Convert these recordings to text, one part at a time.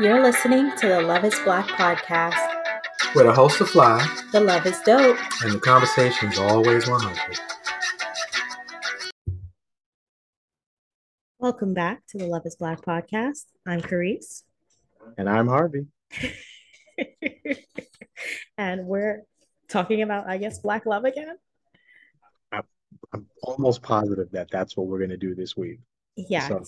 You're listening to the Love is Black podcast. Where the host are fly The love is dope. and the conversation's always 100. Welcome back to the Love is Black podcast. I'm Carice. And I'm Harvey. and we're talking about, I guess, Black love again. I'm almost positive that that's what we're going to do this week. Yeah. So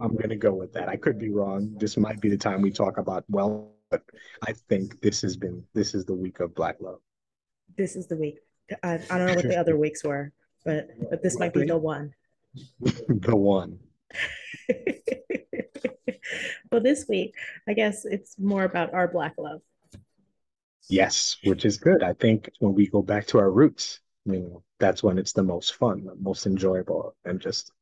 I'm going to go with that. I could be wrong. This might be the time we talk about well, but I think this has been this is the week of Black love. This is the week. I, I don't know what the other weeks were, but but this might be the one. the one. well, this week, I guess it's more about our Black love. Yes, which is good. I think when we go back to our roots, you know, that's when it's the most fun, the most enjoyable, and just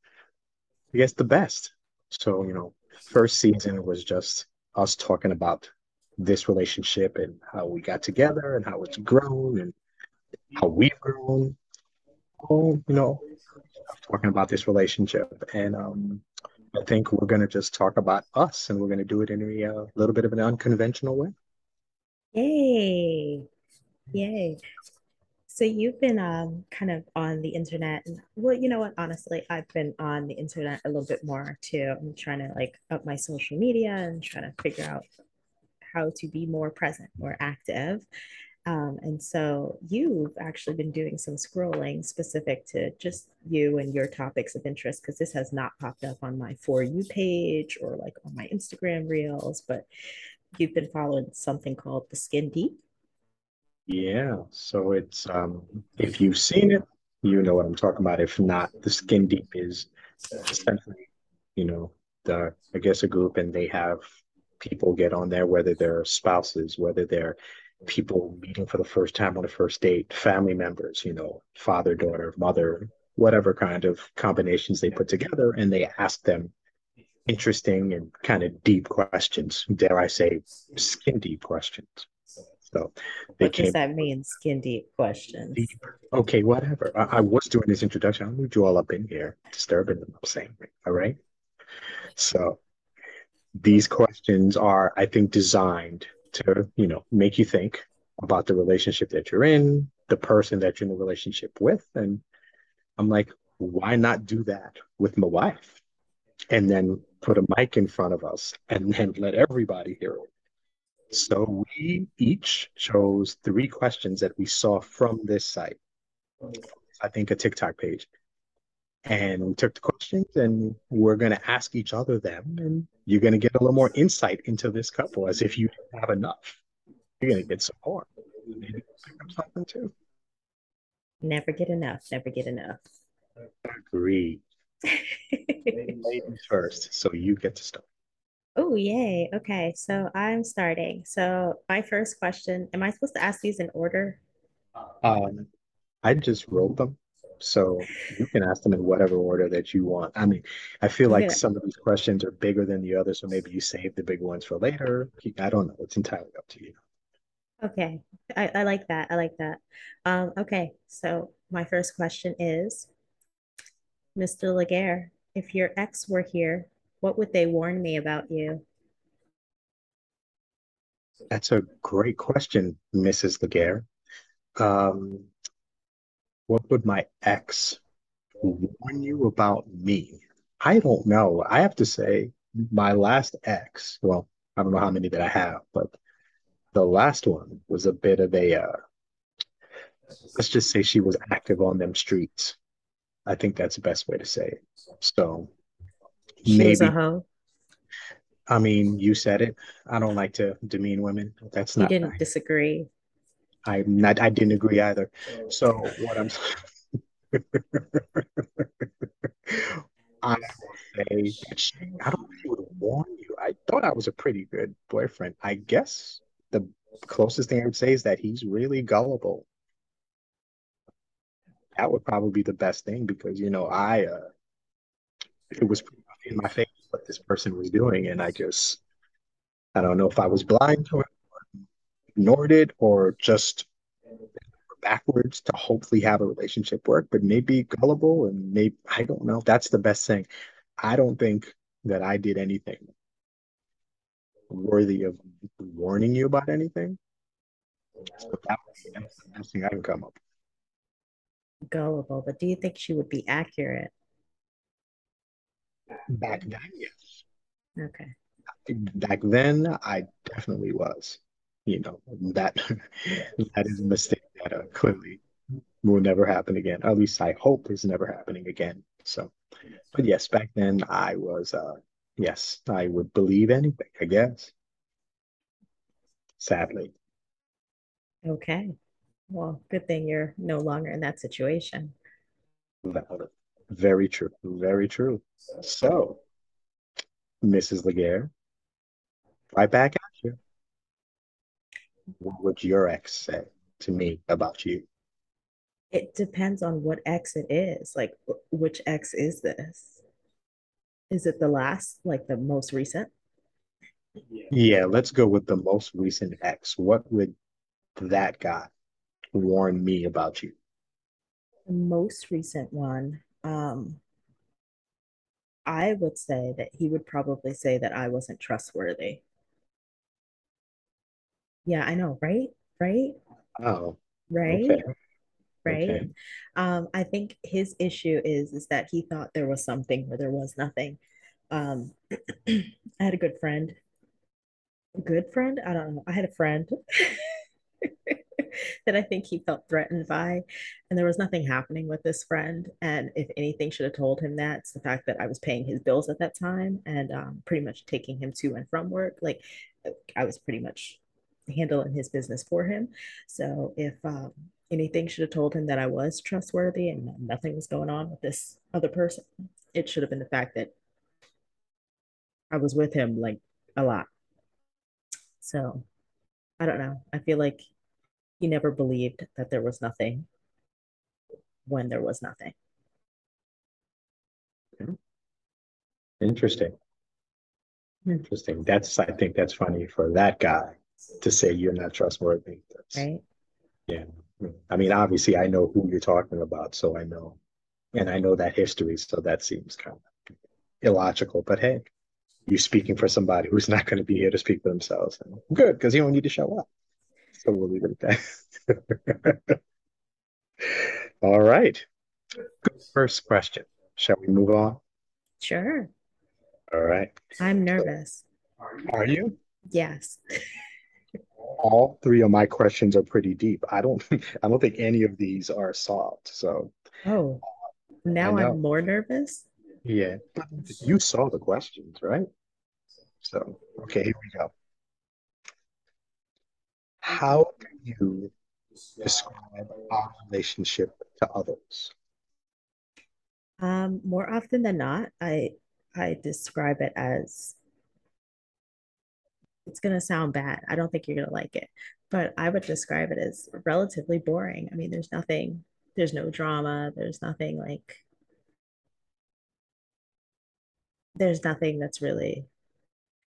I guess the best. So, you know, first season was just us talking about this relationship and how we got together and how it's grown and how we've grown. Oh, you know, talking about this relationship. And um I think we're gonna just talk about us and we're gonna do it in a uh, little bit of an unconventional way. Yay. Yay. So you've been um kind of on the internet and well, you know what, honestly, I've been on the internet a little bit more too. I'm trying to like up my social media and trying to figure out how to be more present, more active. Um, and so you've actually been doing some scrolling specific to just you and your topics of interest because this has not popped up on my For You page or like on my Instagram reels, but you've been following something called the Skin Deep. Yeah, so it's um if you've seen it, you know what I'm talking about. If not, the Skin Deep is essentially, you know, the I guess a group and they have people get on there, whether they're spouses, whether they're people meeting for the first time on a first date, family members, you know, father, daughter, mother, whatever kind of combinations they put together, and they ask them interesting and kind of deep questions, dare I say, skin deep questions. So What came does that mean, skin deep questions? deep. Okay, whatever. I, I was doing this introduction. I moved you all up in here, disturbing them. I'm saying, all right. So these questions are, I think, designed to, you know, make you think about the relationship that you're in, the person that you're in a relationship with, and I'm like, why not do that with my wife? And then put a mic in front of us and then let everybody hear it. So we each chose three questions that we saw from this site. I think a TikTok page. And we took the questions and we're going to ask each other them. And you're going to get a little more insight into this couple as if you didn't have enough. You're going to get some more. Maybe pick up something too. Never get enough, never get enough. Agree. Ladies first. So you get to start. Oh, yay. Okay, so I'm starting. So my first question, am I supposed to ask these in order? Um, I just wrote them. So you can ask them in whatever order that you want. I mean, I feel like Yeah. some of these questions are bigger than the others, so maybe you save the big ones for later. I don't know. It's entirely up to you. Okay, I, I like that. I like that. Um, okay, so my first question is, Mr. Laguerre, if your ex were here, what would they warn me about you? That's a great question, Mrs. Laguerre. Um, what would my ex warn you about me? I don't know. I have to say, my last ex, well, I don't know how many that I have, but the last one was a bit of a, uh, let's just say she was active on them streets. I think that's the best way to say it. So She was a maybe, hoe. I mean, you said it. I don't like to demean women. That's You not didn't nice. disagree. I'm not, I didn't agree either. So what I'm I say she, I don't think she would warn you. I thought I was a pretty good boyfriend. I guess the closest thing I would say is that he's really gullible. That would probably be the best thing because, you know, I uh it was in my face what this person was doing, and I just I don't know if I was blind to it, ignored it, or just backwards to hopefully have a relationship work, but maybe gullible and maybe I don't know. That's the best thing. I don't think that I did anything worthy of warning you about anything. So that, that's the best thing I can come up Gullible, but do you think she would be accurate? Back then, yes. Okay. Back then, I definitely was. You know, that that is a mistake that uh, clearly will never happen again. At least I hope is never happening again. So, but yes, back then I was, uh, yes, I would believe anything, I guess. Sadly. Okay. Well, good thing you're no longer in that situation. Very true. Very true. So, Mrs. Laguerre, right back at you. What would your ex say to me about you? It depends on what X it is. Like, which X is this? Is it the last, like the most recent? Yeah, let's go with the most recent ex. What would that guy warn me about you? The most recent one, um, I would say that he would probably say that I wasn't trustworthy. Yeah, I know, right? Right? Oh, Right? okay, Right? okay. Um, I think his issue is is that he thought there was something where there was nothing. Um, I had a good friend. Good friend? I don't know. I had a friend that I think he felt threatened by, and there was nothing happening with this friend. And if anything should have told him that, it's the fact that I was paying his bills at that time and um, pretty much taking him to and from work. Like I was pretty much handling his business for him. So if um, anything should have told him that I was trustworthy and nothing was going on with this other person, it should have been the fact that I was with him like a lot. So I don't know. I feel like he never believed that there was nothing when there was nothing. Hmm. Interesting. Interesting. That's, I think that's funny for that guy to say you're not trustworthy. That's, Right. yeah. I mean, obviously, I know who you're talking about, so I know, and I know that history, so that seems kind of illogical. But hey, you're speaking for somebody who's not going to be here to speak for themselves. Good, because you don't need to show up. So we'll leave it at that. All right. First question. Shall we move on? Sure. All right. I'm nervous. are you? Yes. All three of my questions are pretty deep. I don't I don't think any of these are solved. So Oh, now I'm more nervous. Yeah. You saw the questions, right? So okay, here we go. How do you describe our relationship to others? Um, more often than not, I I describe it as it's gonna sound bad. I don't think you're gonna like it, but I would describe it as relatively boring. I mean, there's nothing, there's no drama, there's nothing like there's nothing that's really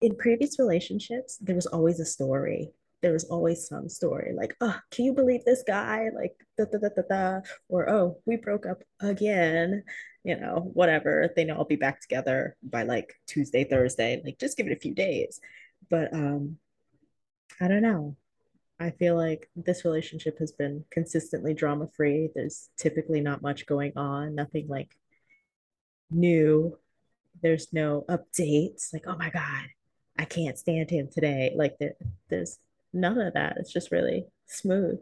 in previous relationships, there was always a story. There was always some story like, oh, can you believe this guy? Like, da, da, da, da, da. Or, oh, we broke up again. You know, whatever. They know I'll be back together by like Tuesday, Thursday. Like, just give it a few days. But um, I don't know. I feel like this relationship has been consistently drama free. There's typically not much going on, nothing like new there's no updates like oh my god i can't stand him today like there, there's none of that it's just really smooth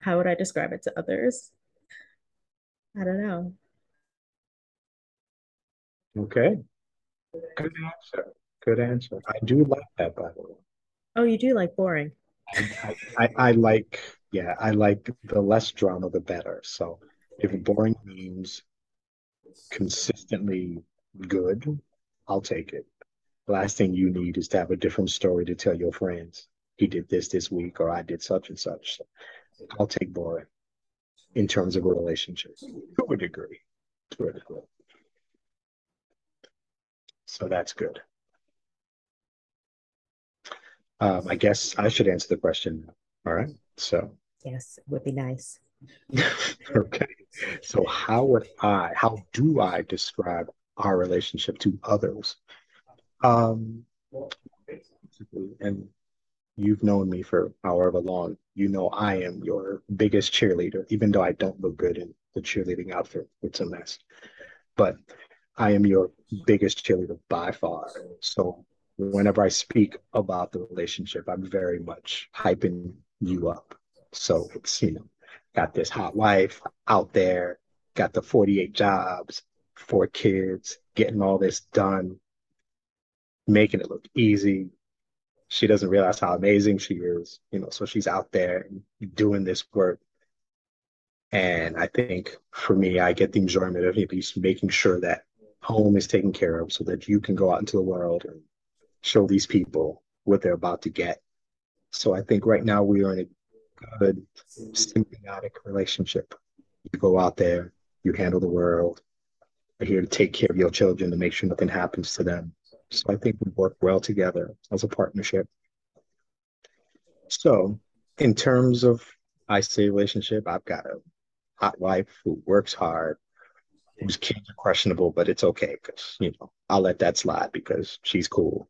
how would i describe it to others i don't know Okay, good answer. Good answer. I do like that, by the way. oh you do like boring I, I, I like, yeah, I like the less drama, the better. So if boring means consistently good, I'll take it. Last thing you need is to have a different story to tell your friends. He did this this week, or I did such and such. So I'll take boring in terms of a relationship to a degree. To a degree. So that's good. Um, I guess I should answer the question. All right. So Yes, it would be nice. Okay. So how would I, how do I describe our relationship to others? Um, and you've known me for however long, you know I am your biggest cheerleader, even though I don't look good in the cheerleading outfit. It's a mess. But I am your biggest cheerleader by far. So whenever I speak about the relationship, I'm very much hyping you up. So it's, you know, got this hot wife out there, got the 48 jobs, four kids, getting all this done, making it look easy. She doesn't realize how amazing she is, you know, so she's out there doing this work. And I think for me, I get the enjoyment of at least making sure that home is taken care of so that you can go out into the world and show these people what they're about to get. So I think right now we are in a good symbiotic relationship. You go out there, you handle the world. You're here to take care of your children to make sure nothing happens to them. So I think we work well together as a partnership. So in terms of I say relationship, I've got a hot wife who works hard, whose kids are questionable, but it's okay because you know I'll let that slide because she's cool.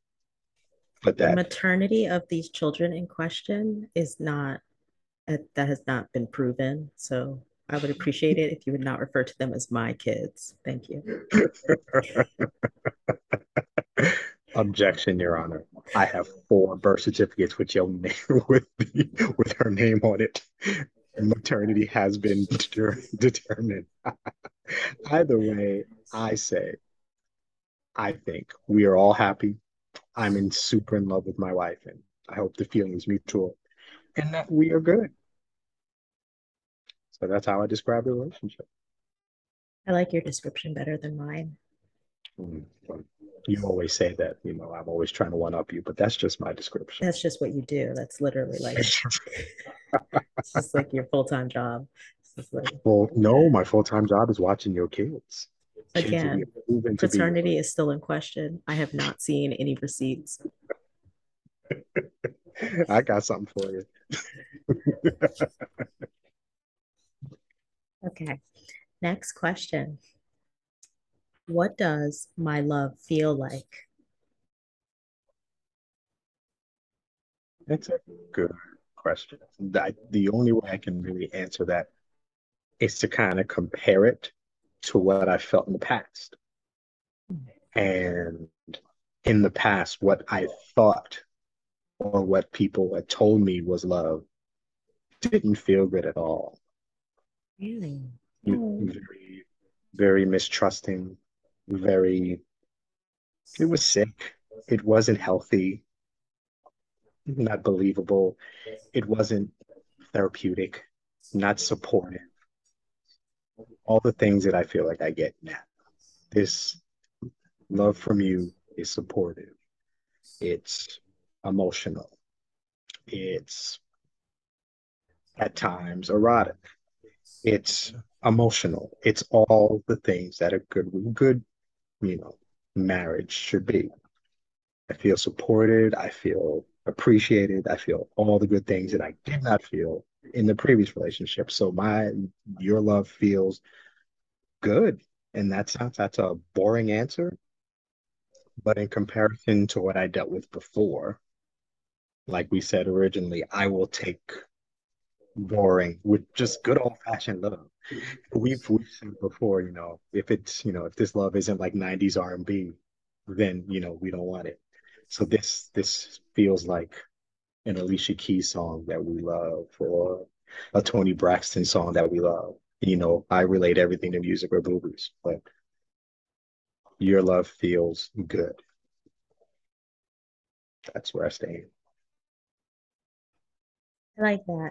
But that the maternity of these children in question is not that has not been proven. So I would appreciate it if you would not refer to them as my kids. Thank you. Objection, Your Honor. I have four birth certificates with your name with the, with her name on it. Maternity has been deter, determined. Either way, I say, I think we are all happy. I'm in super in love with my wife, and I hope the feeling is mutual, and that we are good. So that's how I describe the relationship. I like your description better than mine. Mm, you always say that, you know, I'm always trying to one up you, but that's just my description. That's just what you do. That's literally like it's just like your full time job. Like, well, no, my full time job is watching your kids. Again, paternity is still in question. I have not seen any receipts. I got something for you. okay. Next question. What does my love feel like? That's a good question. The, the only way I can really answer that is to kind of compare it to what I felt in the past. And in the past, what I thought or what people had told me was love didn't feel good at all. Really? Very, oh. very mistrusting, very, it was sick. It wasn't healthy, not believable. It wasn't therapeutic, not supportive all the things that I feel like I get now. This love from you is supportive. It's emotional. It's at times erotic. It's emotional. It's all the things that a good good, you know, marriage should be. I feel supported. I feel appreciated. I feel all the good things that I did not feel in the previous relationship. So my your love feels good. And that's not that's a boring answer. But in comparison to what I dealt with before, like we said originally, I will take boring with just good old fashioned love. We've we've said before, you know, if it's you know if this love isn't like '90s R&B, then you know we don't want it. So this this feels like an Alicia Keys song that we love or a Toni Braxton song that we love. You know, I relate everything to music or movies, but your love feels good. That's where I stand. I like that.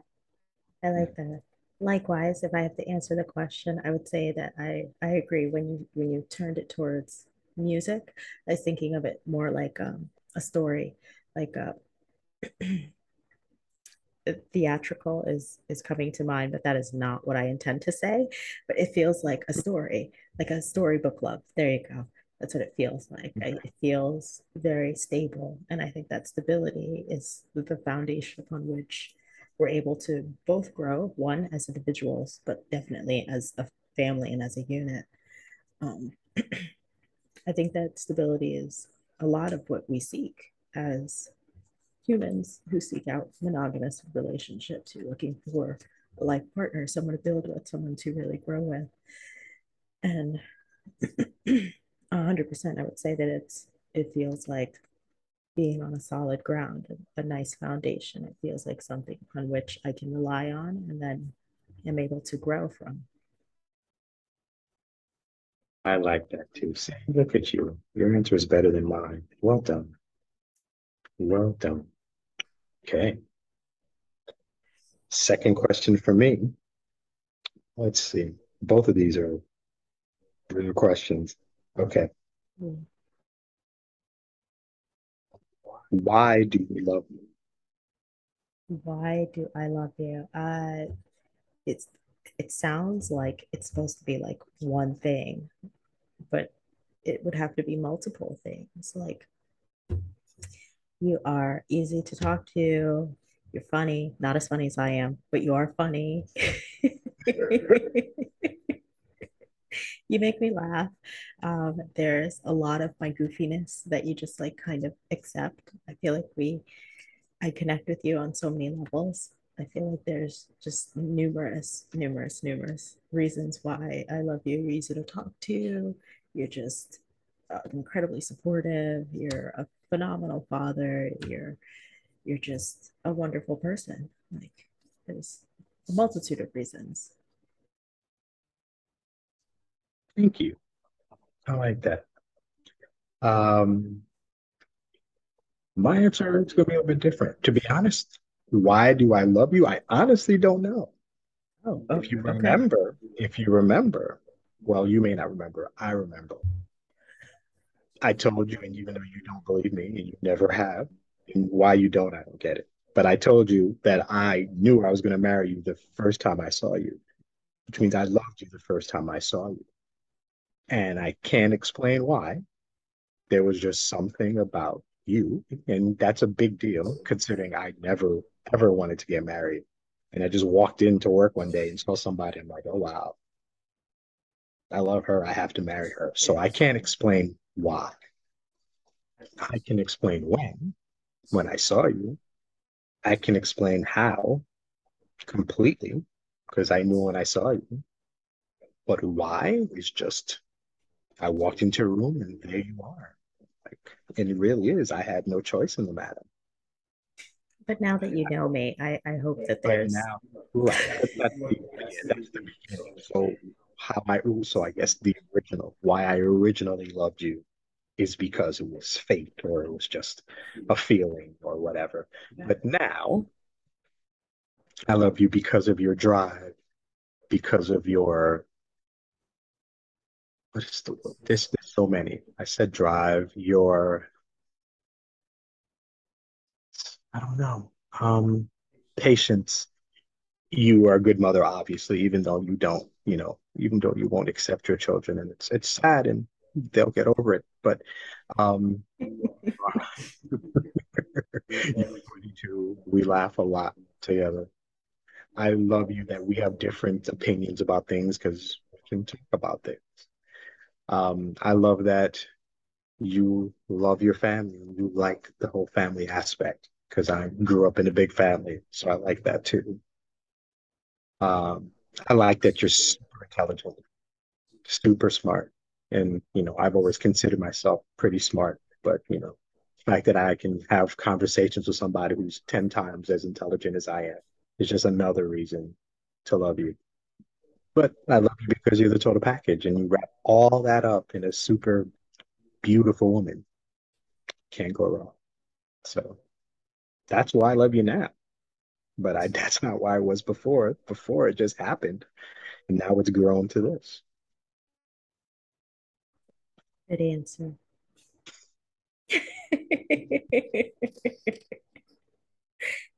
I like that. Likewise, if I have to answer the question, I would say that I I agree when you when you turned it towards music, I was thinking of it more like um, a story, like a theatrical is is coming to mind, but that is not what I intend to say. But it feels like a story, like a storybook love. There you go. That's what it feels like. I, it feels very stable, and I think that stability is the foundation upon which we're able to both grow, one as individuals, but definitely as a family and as a unit. Um, I think that stability is a lot of what we seek as humans who seek out monogamous relationships. You're looking for a life partner, someone to build with, someone to really grow with. And 100%, I would say that it's it feels like being on a solid ground, a, nice foundation. It feels like something on which I can rely on and then am able to grow from. I like that too. See, look at you. Your answer is better than mine. Well done. Well done. Okay. Second question for me. Let's see. Both of these are real questions. Okay. Mm. Why do you love me? Why do I love you? Uh, it's it sounds like it's supposed to be like one thing, but it would have to be multiple things. Like you are easy to talk to, you're funny, not as funny as I am, but you are funny. you make me laugh. Um, there's a lot of my goofiness that you just like kind of accept. I feel like we, I connect with you on so many levels. I feel like there's just numerous, numerous, numerous reasons why I love you. You're easy to talk to. You're just uh, incredibly supportive. You're a phenomenal father. You're you're just a wonderful person. Like there's a multitude of reasons. Thank you. I like that. Um, my answer is going to be a little bit different. To be honest, why do I love you? I honestly don't know. Oh, if you remember, if you remember, well, you may not remember. I remember. I told you, and even though you don't believe me, and you never have, and why you don't, I don't get it. But I told you that I knew I was going to marry you the first time I saw you, which means I loved you the first time I saw you. And I can't explain why. There was just something about you, and that's a big deal considering I never ever wanted to get married. And I just walked into work one day and saw somebody. I'm like, oh wow, I love her. I have to marry her. So I can't explain why. I can explain when, when I saw you. I can explain how completely because I knew when I saw you. But why is just I walked into a room and there you are. Like, and it really is. I had no choice in the matter. But now that you know me, I, I hope that there's right now, right. That's the, that's the beginning. So how I so I guess the original why I originally loved you is because it was fate or it was just a feeling or whatever. But now I love you because of your drive, because of your what is the there's, there's so many. I said drive, your I don't know. Um patience. You are a good mother, obviously, even though you don't, you know, even though you won't accept your children. And it's it's sad and they'll get over it. But um, we laugh a lot together. I love you that we have different opinions about things because we can talk about things. Um, I love that you love your family. You like the whole family aspect because I grew up in a big family, so I like that too. Um, I like that you're super intelligent, super smart and you know i've always considered myself pretty smart but you know the fact that i can have conversations with somebody who's 10 times as intelligent as i am is just another reason to love you but i love you because you're the total package and you wrap all that up in a super beautiful woman can't go wrong so that's why i love you now but I, that's not why it was before before it just happened and now it's grown to this Good answer.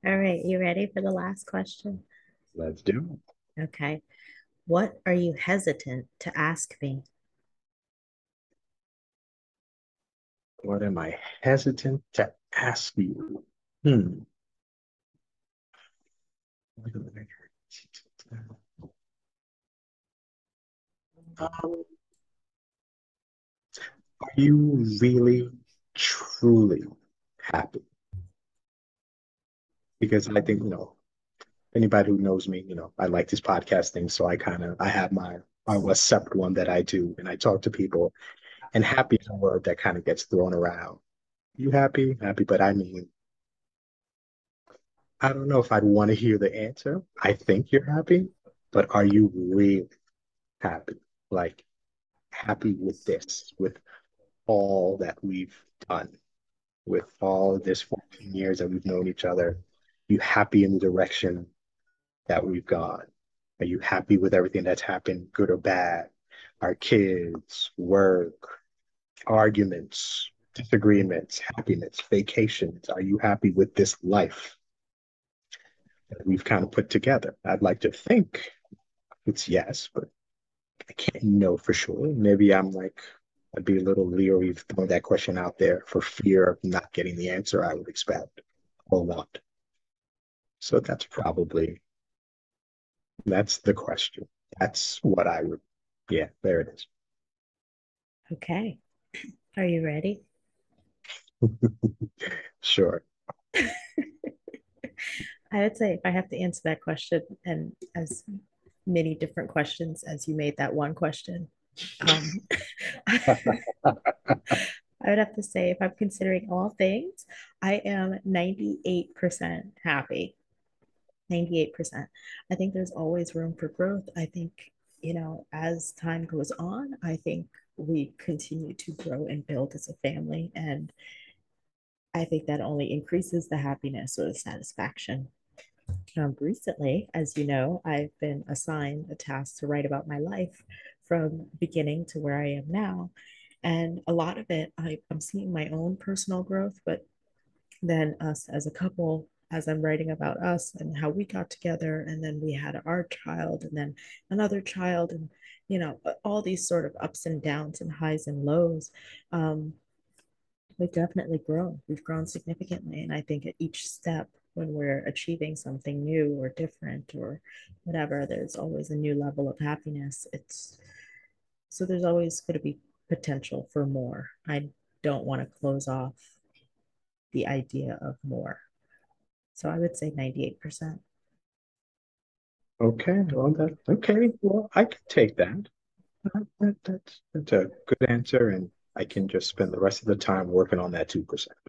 All right, you ready for the last question? Let's do it. Okay. What are you hesitant to ask me? What am I hesitant to ask you? Hmm. Um, are you really, truly happy? Because I think, you know, anybody who knows me, you know, I like this podcast thing, so I kind of I have my my West separate one that I do, and I talk to people, and happy is a word that kind of gets thrown around. You happy? Happy, but I mean, I don't know if I'd want to hear the answer. I think you're happy, but are you really happy? Like happy with this, with all that we've done, with all this 14 years that we've known each other? You happy in the direction that we've gone? Are you happy with everything that's happened, good or bad? Our kids, work, arguments, disagreements, happiness, vacations. Are you happy with this life that we've kind of put together? I'd like to think it's yes, but I can't know for sure. Maybe I'm like, I'd be a little leery of throwing that question out there for fear of not getting the answer I would expect or want. So that's probably that's the question. That's what I would, yeah, there it is. Okay. Are you ready? sure. I would say if I have to answer that question and as many different questions as you made that one question, um, I would have to say if I'm considering all things, I am 98% happy. 98%. I think there's always room for growth. I think, you know, as time goes on, I think we continue to grow and build as a family. And I think that only increases the happiness or the satisfaction. Um, recently, as you know, I've been assigned a task to write about my life from beginning to where I am now. And a lot of it, I, I'm seeing my own personal growth, but then us as a couple as I'm writing about us and how we got together. And then we had our child and then another child, and, you know, all these sort of ups and downs and highs and lows. Um, we've definitely grown. We've grown significantly. And I think at each step, when we're achieving something new or different or whatever, there's always a new level of happiness. It's so there's always going to be potential for more. I don't want to close off the idea of more. So I would say 98%. Okay, well that okay, well I can take that. That, that. That's that's a good answer, and I can just spend the rest of the time working on that two percent.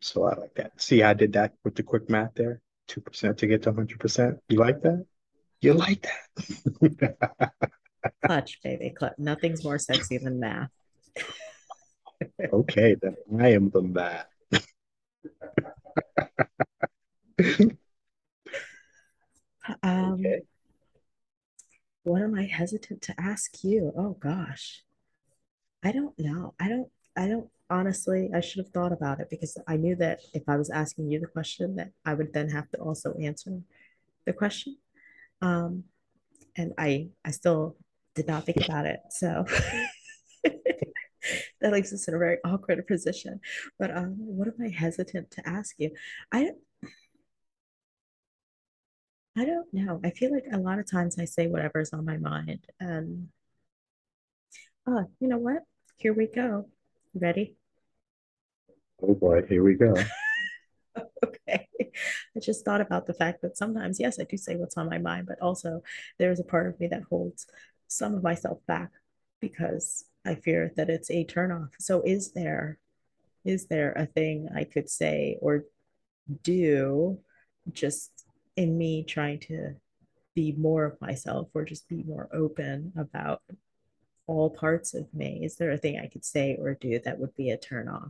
So I like that. See, I did that with the quick math there. Two percent to get to hundred percent. You like that? You like that? clutch, baby, clutch. Nothing's more sexy than math. okay, then I am the math. um, okay. What am I hesitant to ask you? Oh gosh, I don't know. I don't. I don't. Honestly, I should have thought about it because I knew that if I was asking you the question, that I would then have to also answer the question. Um, and I, I still did not think about it. So that leaves us in a very awkward position. But um, what am I hesitant to ask you? I I don't know. I feel like a lot of times I say whatever's on my mind. And oh, you know what? Here we go. Ready? Oh boy, here we go. okay. I just thought about the fact that sometimes, yes, I do say what's on my mind, but also there's a part of me that holds some of myself back because I fear that it's a turnoff. So is there is there a thing I could say or do just in me trying to be more of myself or just be more open about all parts of me? Is there a thing I could say or do that would be a turn off?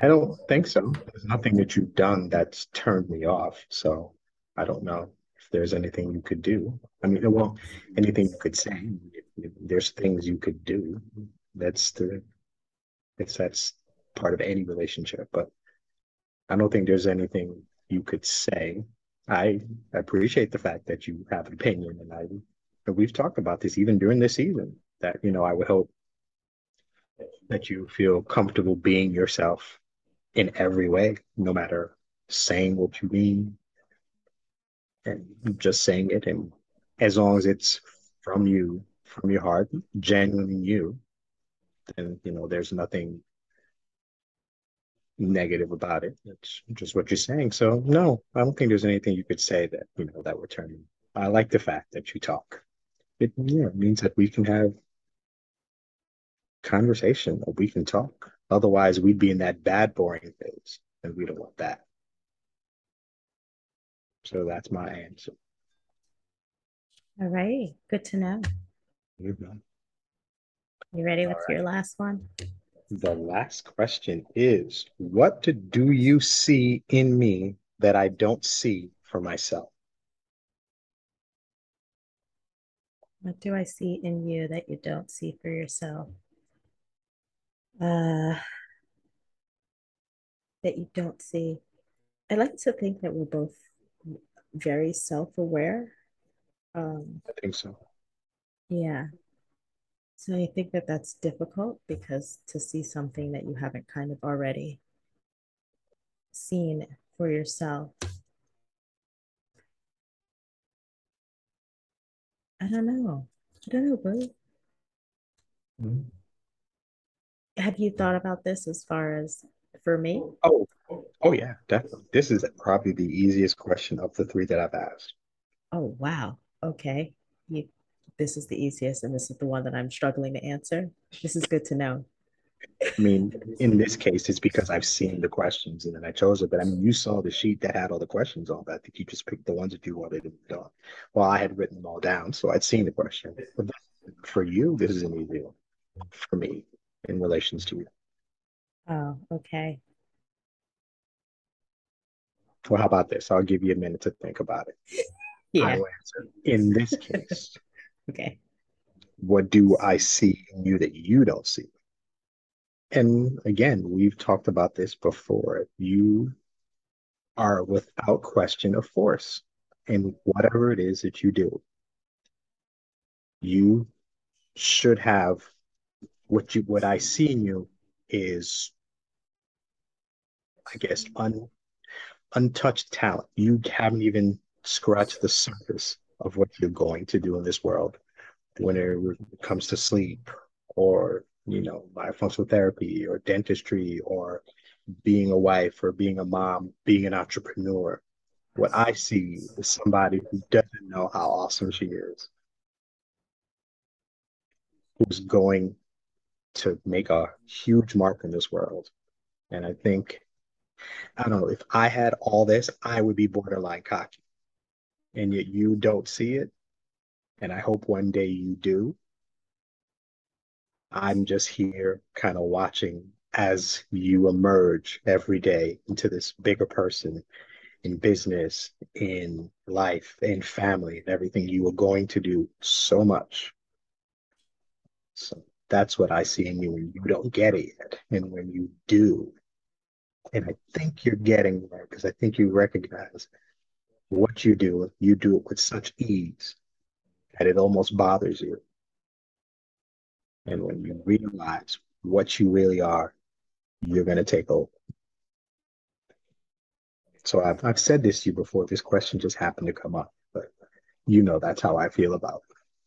I don't think so. There's nothing that you've done that's turned me off. So I don't know if there's anything you could do. I mean, well, anything you could say. There's things you could do. That's the, it's that's part of any relationship. But I don't think there's anything you could say. I appreciate the fact that you have an opinion, and I we've talked about this even during this season. That you know, I would hope that you feel comfortable being yourself in every way, no matter saying what you mean, and just saying it, and as long as it's from you, from your heart, genuinely you, then you know there's nothing negative about it. It's just what you're saying. So no, I don't think there's anything you could say that you know that would turn. me. I like the fact that you talk. It yeah, it means that we can have conversation, that we can talk. Otherwise, we'd be in that bad, boring phase, and we don't want that. So that's my answer. All right. Good to know. You know. You ready All with right. your last one? The last question is What do you see in me that I don't see for myself? What do I see in you that you don't see for yourself? Uh, that you don't see. I like to think that we're both very self-aware. Um, I think so. yeah. So I think that that's difficult because to see something that you haven't kind of already seen for yourself. I don't know. I don't know, bro. Mhm. Have you thought about this as far as for me? Oh, oh yeah, definitely. This is probably the easiest question of the three that I've asked. Oh, wow. Okay. You, this is the easiest, and this is the one that I'm struggling to answer. This is good to know. I mean, in this case, it's because I've seen the questions and then I chose it. But I mean, you saw the sheet that had all the questions on, but I think you just picked the ones that you wanted to do. Well, I had written them all down, so I'd seen the question. But for you, this is an easy one for me in relations to you. Oh, okay. Well, how about this? I'll give you a minute to think about it. Yeah. In this case, Okay. what do I see in you that you don't see? And again, we've talked about this before. You are without question a force in whatever it is that you do. You should have what you what I see in you is, I guess, un, untouched talent. You haven't even scratched the surface of what you're going to do in this world when it comes to sleep or you know myofunctional therapy or dentistry or being a wife or being a mom, being an entrepreneur. What I see is somebody who doesn't know how awesome she is, who's going to make a huge mark in this world. And I think, I don't know, if I had all this, I would be borderline cocky. And yet you don't see it. And I hope one day you do. I'm just here kind of watching as you emerge every day into this bigger person in business, in life, in family, and everything you are going to do so much. So that's what I see in you when you don't get it yet. And when you do, and I think you're getting there because I think you recognize what you do, you do it with such ease that it almost bothers you. And when you realize what you really are, you're going to take over. So I've, I've said this to you before. This question just happened to come up, but you know that's how I feel about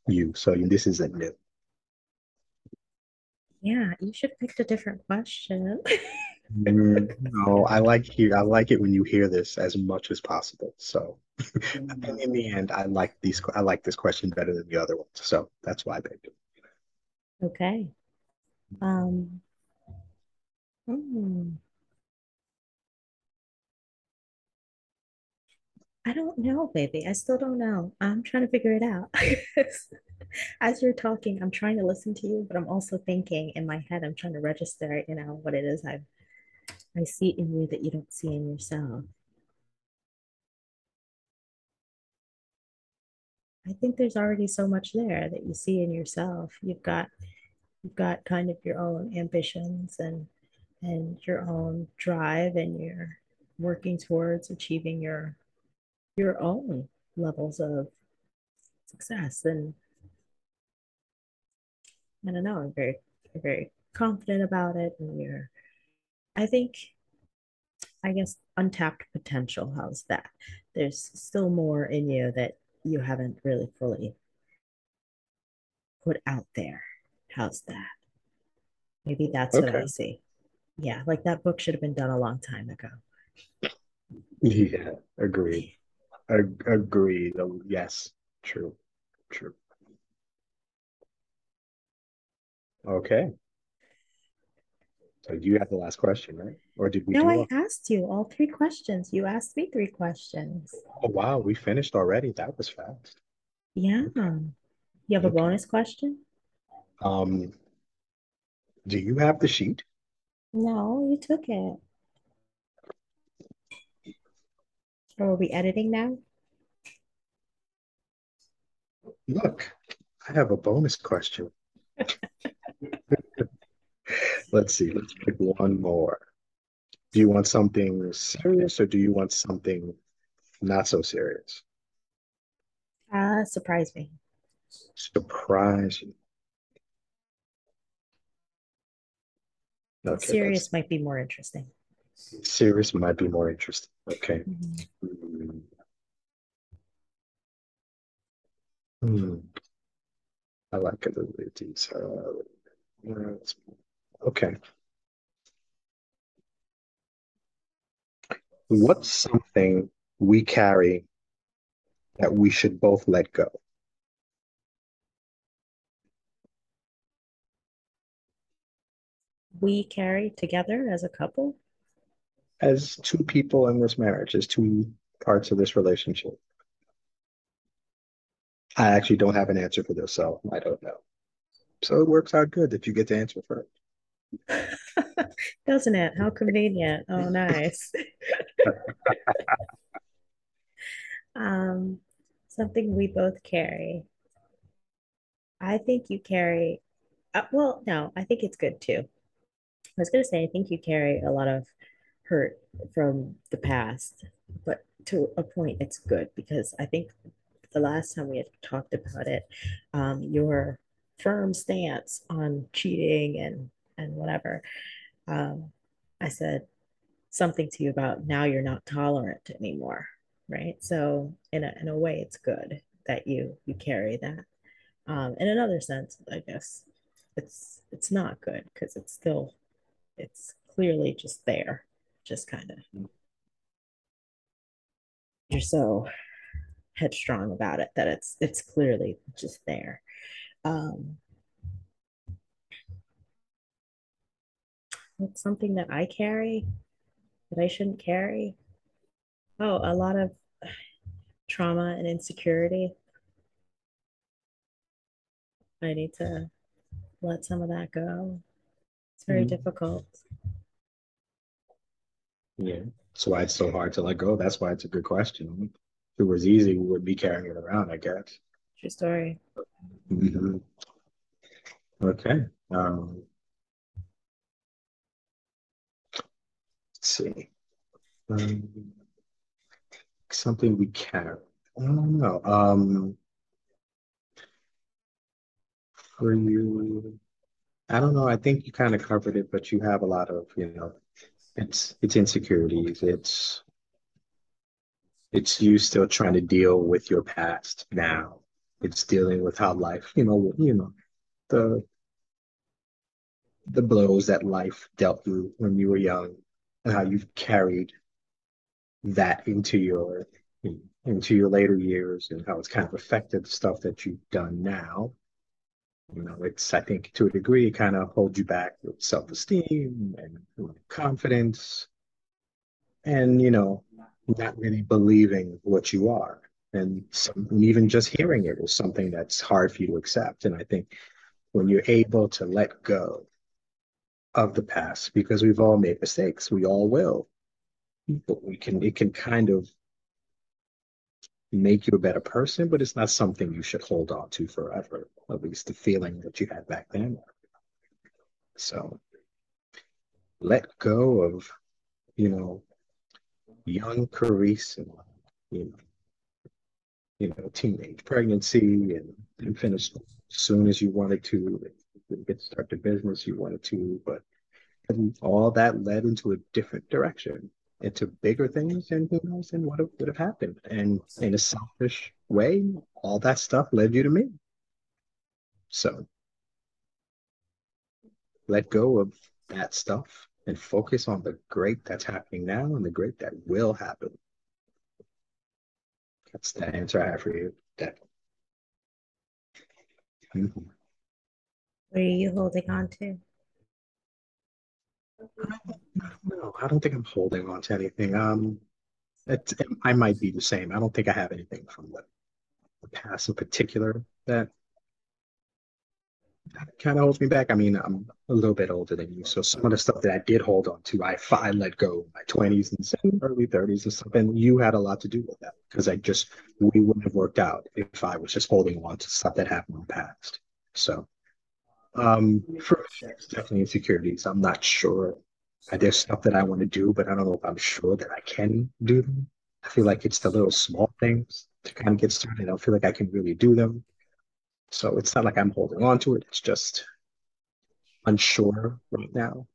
you. So this isn't new. Yeah, you should pick a different question. No, I like hear I like it when you hear this as much as possible. So in the end, I like these I like this question better than the other ones. So that's why I picked it. Okay. Um, hmm, I don't know, baby. I still don't know. I'm trying to figure it out. As you're talking, I'm trying to listen to you, but I'm also thinking in my head, I'm trying to register, you know, what it is I I see in you that you don't see in yourself. I think there's already so much there that you see in yourself. You've got you've got kind of your own ambitions and and your own drive and you're working towards achieving your your own levels of success and I don't know, I'm very very confident about it and you're I think I guess, untapped potential. How's that? There's still more in you that you haven't really fully put out there. How's that? Maybe that's what I see. Yeah, like that book should have been done a long time ago. Yeah, agreed. Ag- agreed. Oh, yes, true, true. Okay. So you have the last question, right? Or did we No, I asked you all three questions. You asked me three questions. Oh, wow, we finished already. That was fast. Yeah. You have a bonus question? Um, do you have the sheet? No, you took it. Or are we editing now? Look, I have a bonus question. Let's see, let's pick one more. Do you want something serious or do you want something not so serious? Uh, surprise me. Surprise you. Okay, Serious might be more interesting. serious might be more interesting. Okay. Mhm. Hmm. Hmm. I like it a little bit detail. Okay. What's something we carry that we should both let go? We carry together as a couple. As two people in this marriage, as two parts of this relationship. I actually don't have an answer for this, so I don't know. So it works out good that you get to answer first. Doesn't it? How convenient. Oh, nice. Um, something we both carry. I think you carry, uh, well, no, I think it's good too. I was gonna say, I think you carry a lot of hurt from the past, but to a point, it's good because I think the last time we had talked about it, um, your firm stance on cheating and and whatever, um, I said something to you about now you're not tolerant anymore, right? So in a in a way, it's good that you you carry that. Um, in another sense, I guess it's it's not good because it's still it's clearly just there, just kind of you're so headstrong about it that it's it's clearly just there. Um, it's something that I carry that I shouldn't carry. Oh, a lot of trauma and insecurity. I need to let some of that go. It's very Mm, difficult. Yeah. That's why it's so hard to let go. That's why it's a good question. If it was easy, we would be carrying it around, I guess. True story. Mhm. Okay. Um, see. Um, something we carry. I don't know. Um, for you, I don't know. I think you kind of covered it, but you have a lot of, you know, it's it's insecurities. It's it's you still trying to deal with your past now. It's dealing with how life, you know, you know, the the blows that life dealt you when you were young and how mm. you've carried that into your into your later years and how it's kind of affected the stuff that you've done now. You know, it's I think to a degree it kind of holds you back with self-esteem and confidence and you know not really believing what you are. And some, even just hearing it is something that's hard for you to accept. And I think when you're able to let go of the past, because we've all made mistakes, we all will, but we can it can kind of make you a better person, but it's not something you should hold on to forever, at least the feeling that you had back then. So let go of, you know, young Carice and, you know, you know, teenage pregnancy and, and finish as soon as you wanted to, get start the business you wanted to, but all that led into a different direction. into bigger things, and who knows, and what would have happened. And in a selfish way, all that stuff led you to me. So let go of that stuff and focus on the great that's happening now and the great that will happen. That's the answer I have for you. Mm-hmm. What are you holding on to? No, I don't think I'm holding on to anything. Um, it, I might be the same. I don't think I have anything from the, the past in particular that that kind of holds me back. I mean, I'm a little bit older than you, so some of the stuff that I did hold on to, I, I let go my 20s and early 30s and stuff. And you had a lot to do with that because I just, we wouldn't have worked out if I was just holding on to stuff that happened in the past. So, um, for definitely insecurities. I'm not sure. There's stuff that I want to do, but I don't know if I'm sure that I can do them. I feel like it's the little small things to kind of get started. I don't feel like I can really do them. So it's not like I'm holding on to it. It's just unsure right now.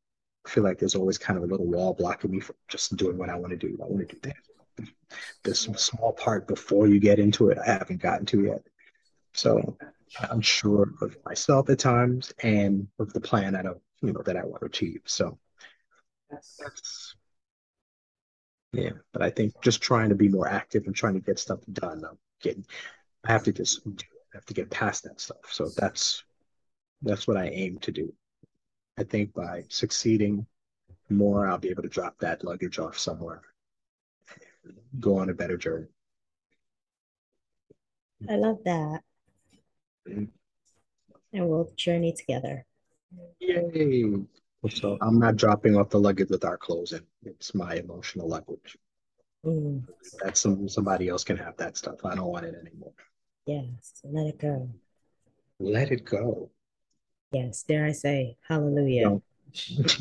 I feel like there's always kind of a little wall blocking me from just doing what I want to do. I want to do that. This small part before you get into it, I haven't gotten to yet. So I'm sure of myself at times and of the plan that I, you know, that I want to achieve. So that's yeah. But I think just trying to be more active and trying to get stuff done. I'm getting, I have to just do have to get past that stuff. So that's that's what I aim to do. I think by succeeding more, I'll be able to drop that luggage off somewhere, go on a better journey. I love that. And we'll journey together. Yay! So I'm not dropping off the luggage with our clothes in. It's my emotional luggage. Mm. That's some somebody else can have that stuff. I don't want it anymore. Yes, let it go. Let it go. Yes, dare I say, hallelujah.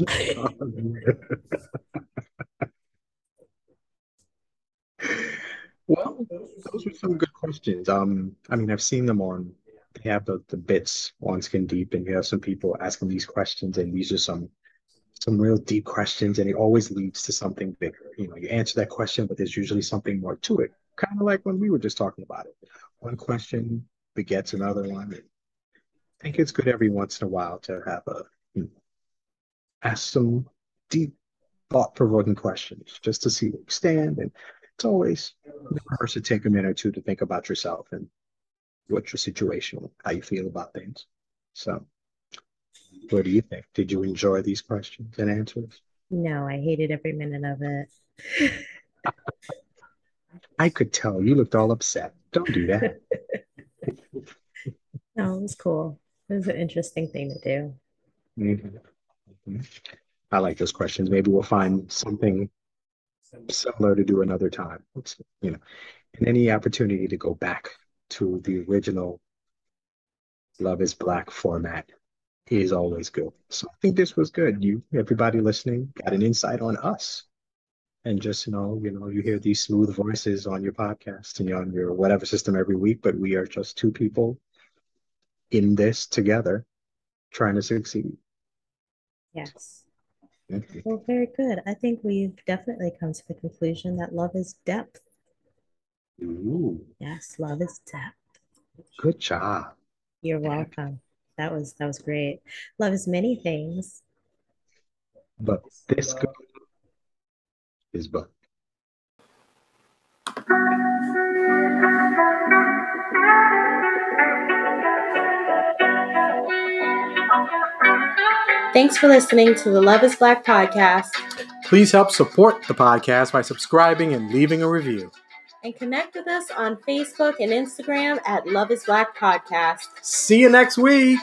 well, those were some good questions. Um, I mean, I've seen them on have the, the bits on Skin Deep, and you have some people asking these questions, and these are some some real deep questions, and it always leads to something bigger. You know, you answer that question, but there's usually something more to it. Kind of like when we were just talking about it one question begets another one. I think it's good every once in a while to have a you know, ask some deep, thought-provoking questions just to see where you stand. And it's always first to take a minute or two to think about yourself and what's your situation, how you feel about things. So, what do you think? Did you enjoy these questions and answers? No, I hated every minute of it. I could tell you looked all upset. Don't do that. no, it was cool. It was an interesting thing to do. Mm-hmm. I like those questions. Maybe we'll find something similar to do another time. It's, you know, and any opportunity to go back to the original Love is Black format is always good. So I think this was good. You, everybody listening, got an insight on us. And just you know you know you hear these smooth voices on your podcast and on your whatever system every week but we are just two people in this together trying to succeed. Yes. Well very good. I think we've definitely come to the conclusion that love is depth Ooh. yes love is depth good job you're welcome that was that was great love is many things but this good his book. Thanks for listening to the Love is Black podcast. Please help support the podcast by subscribing and leaving a review. And connect with us on Facebook and Instagram at Love is Black Podcast. See you next week.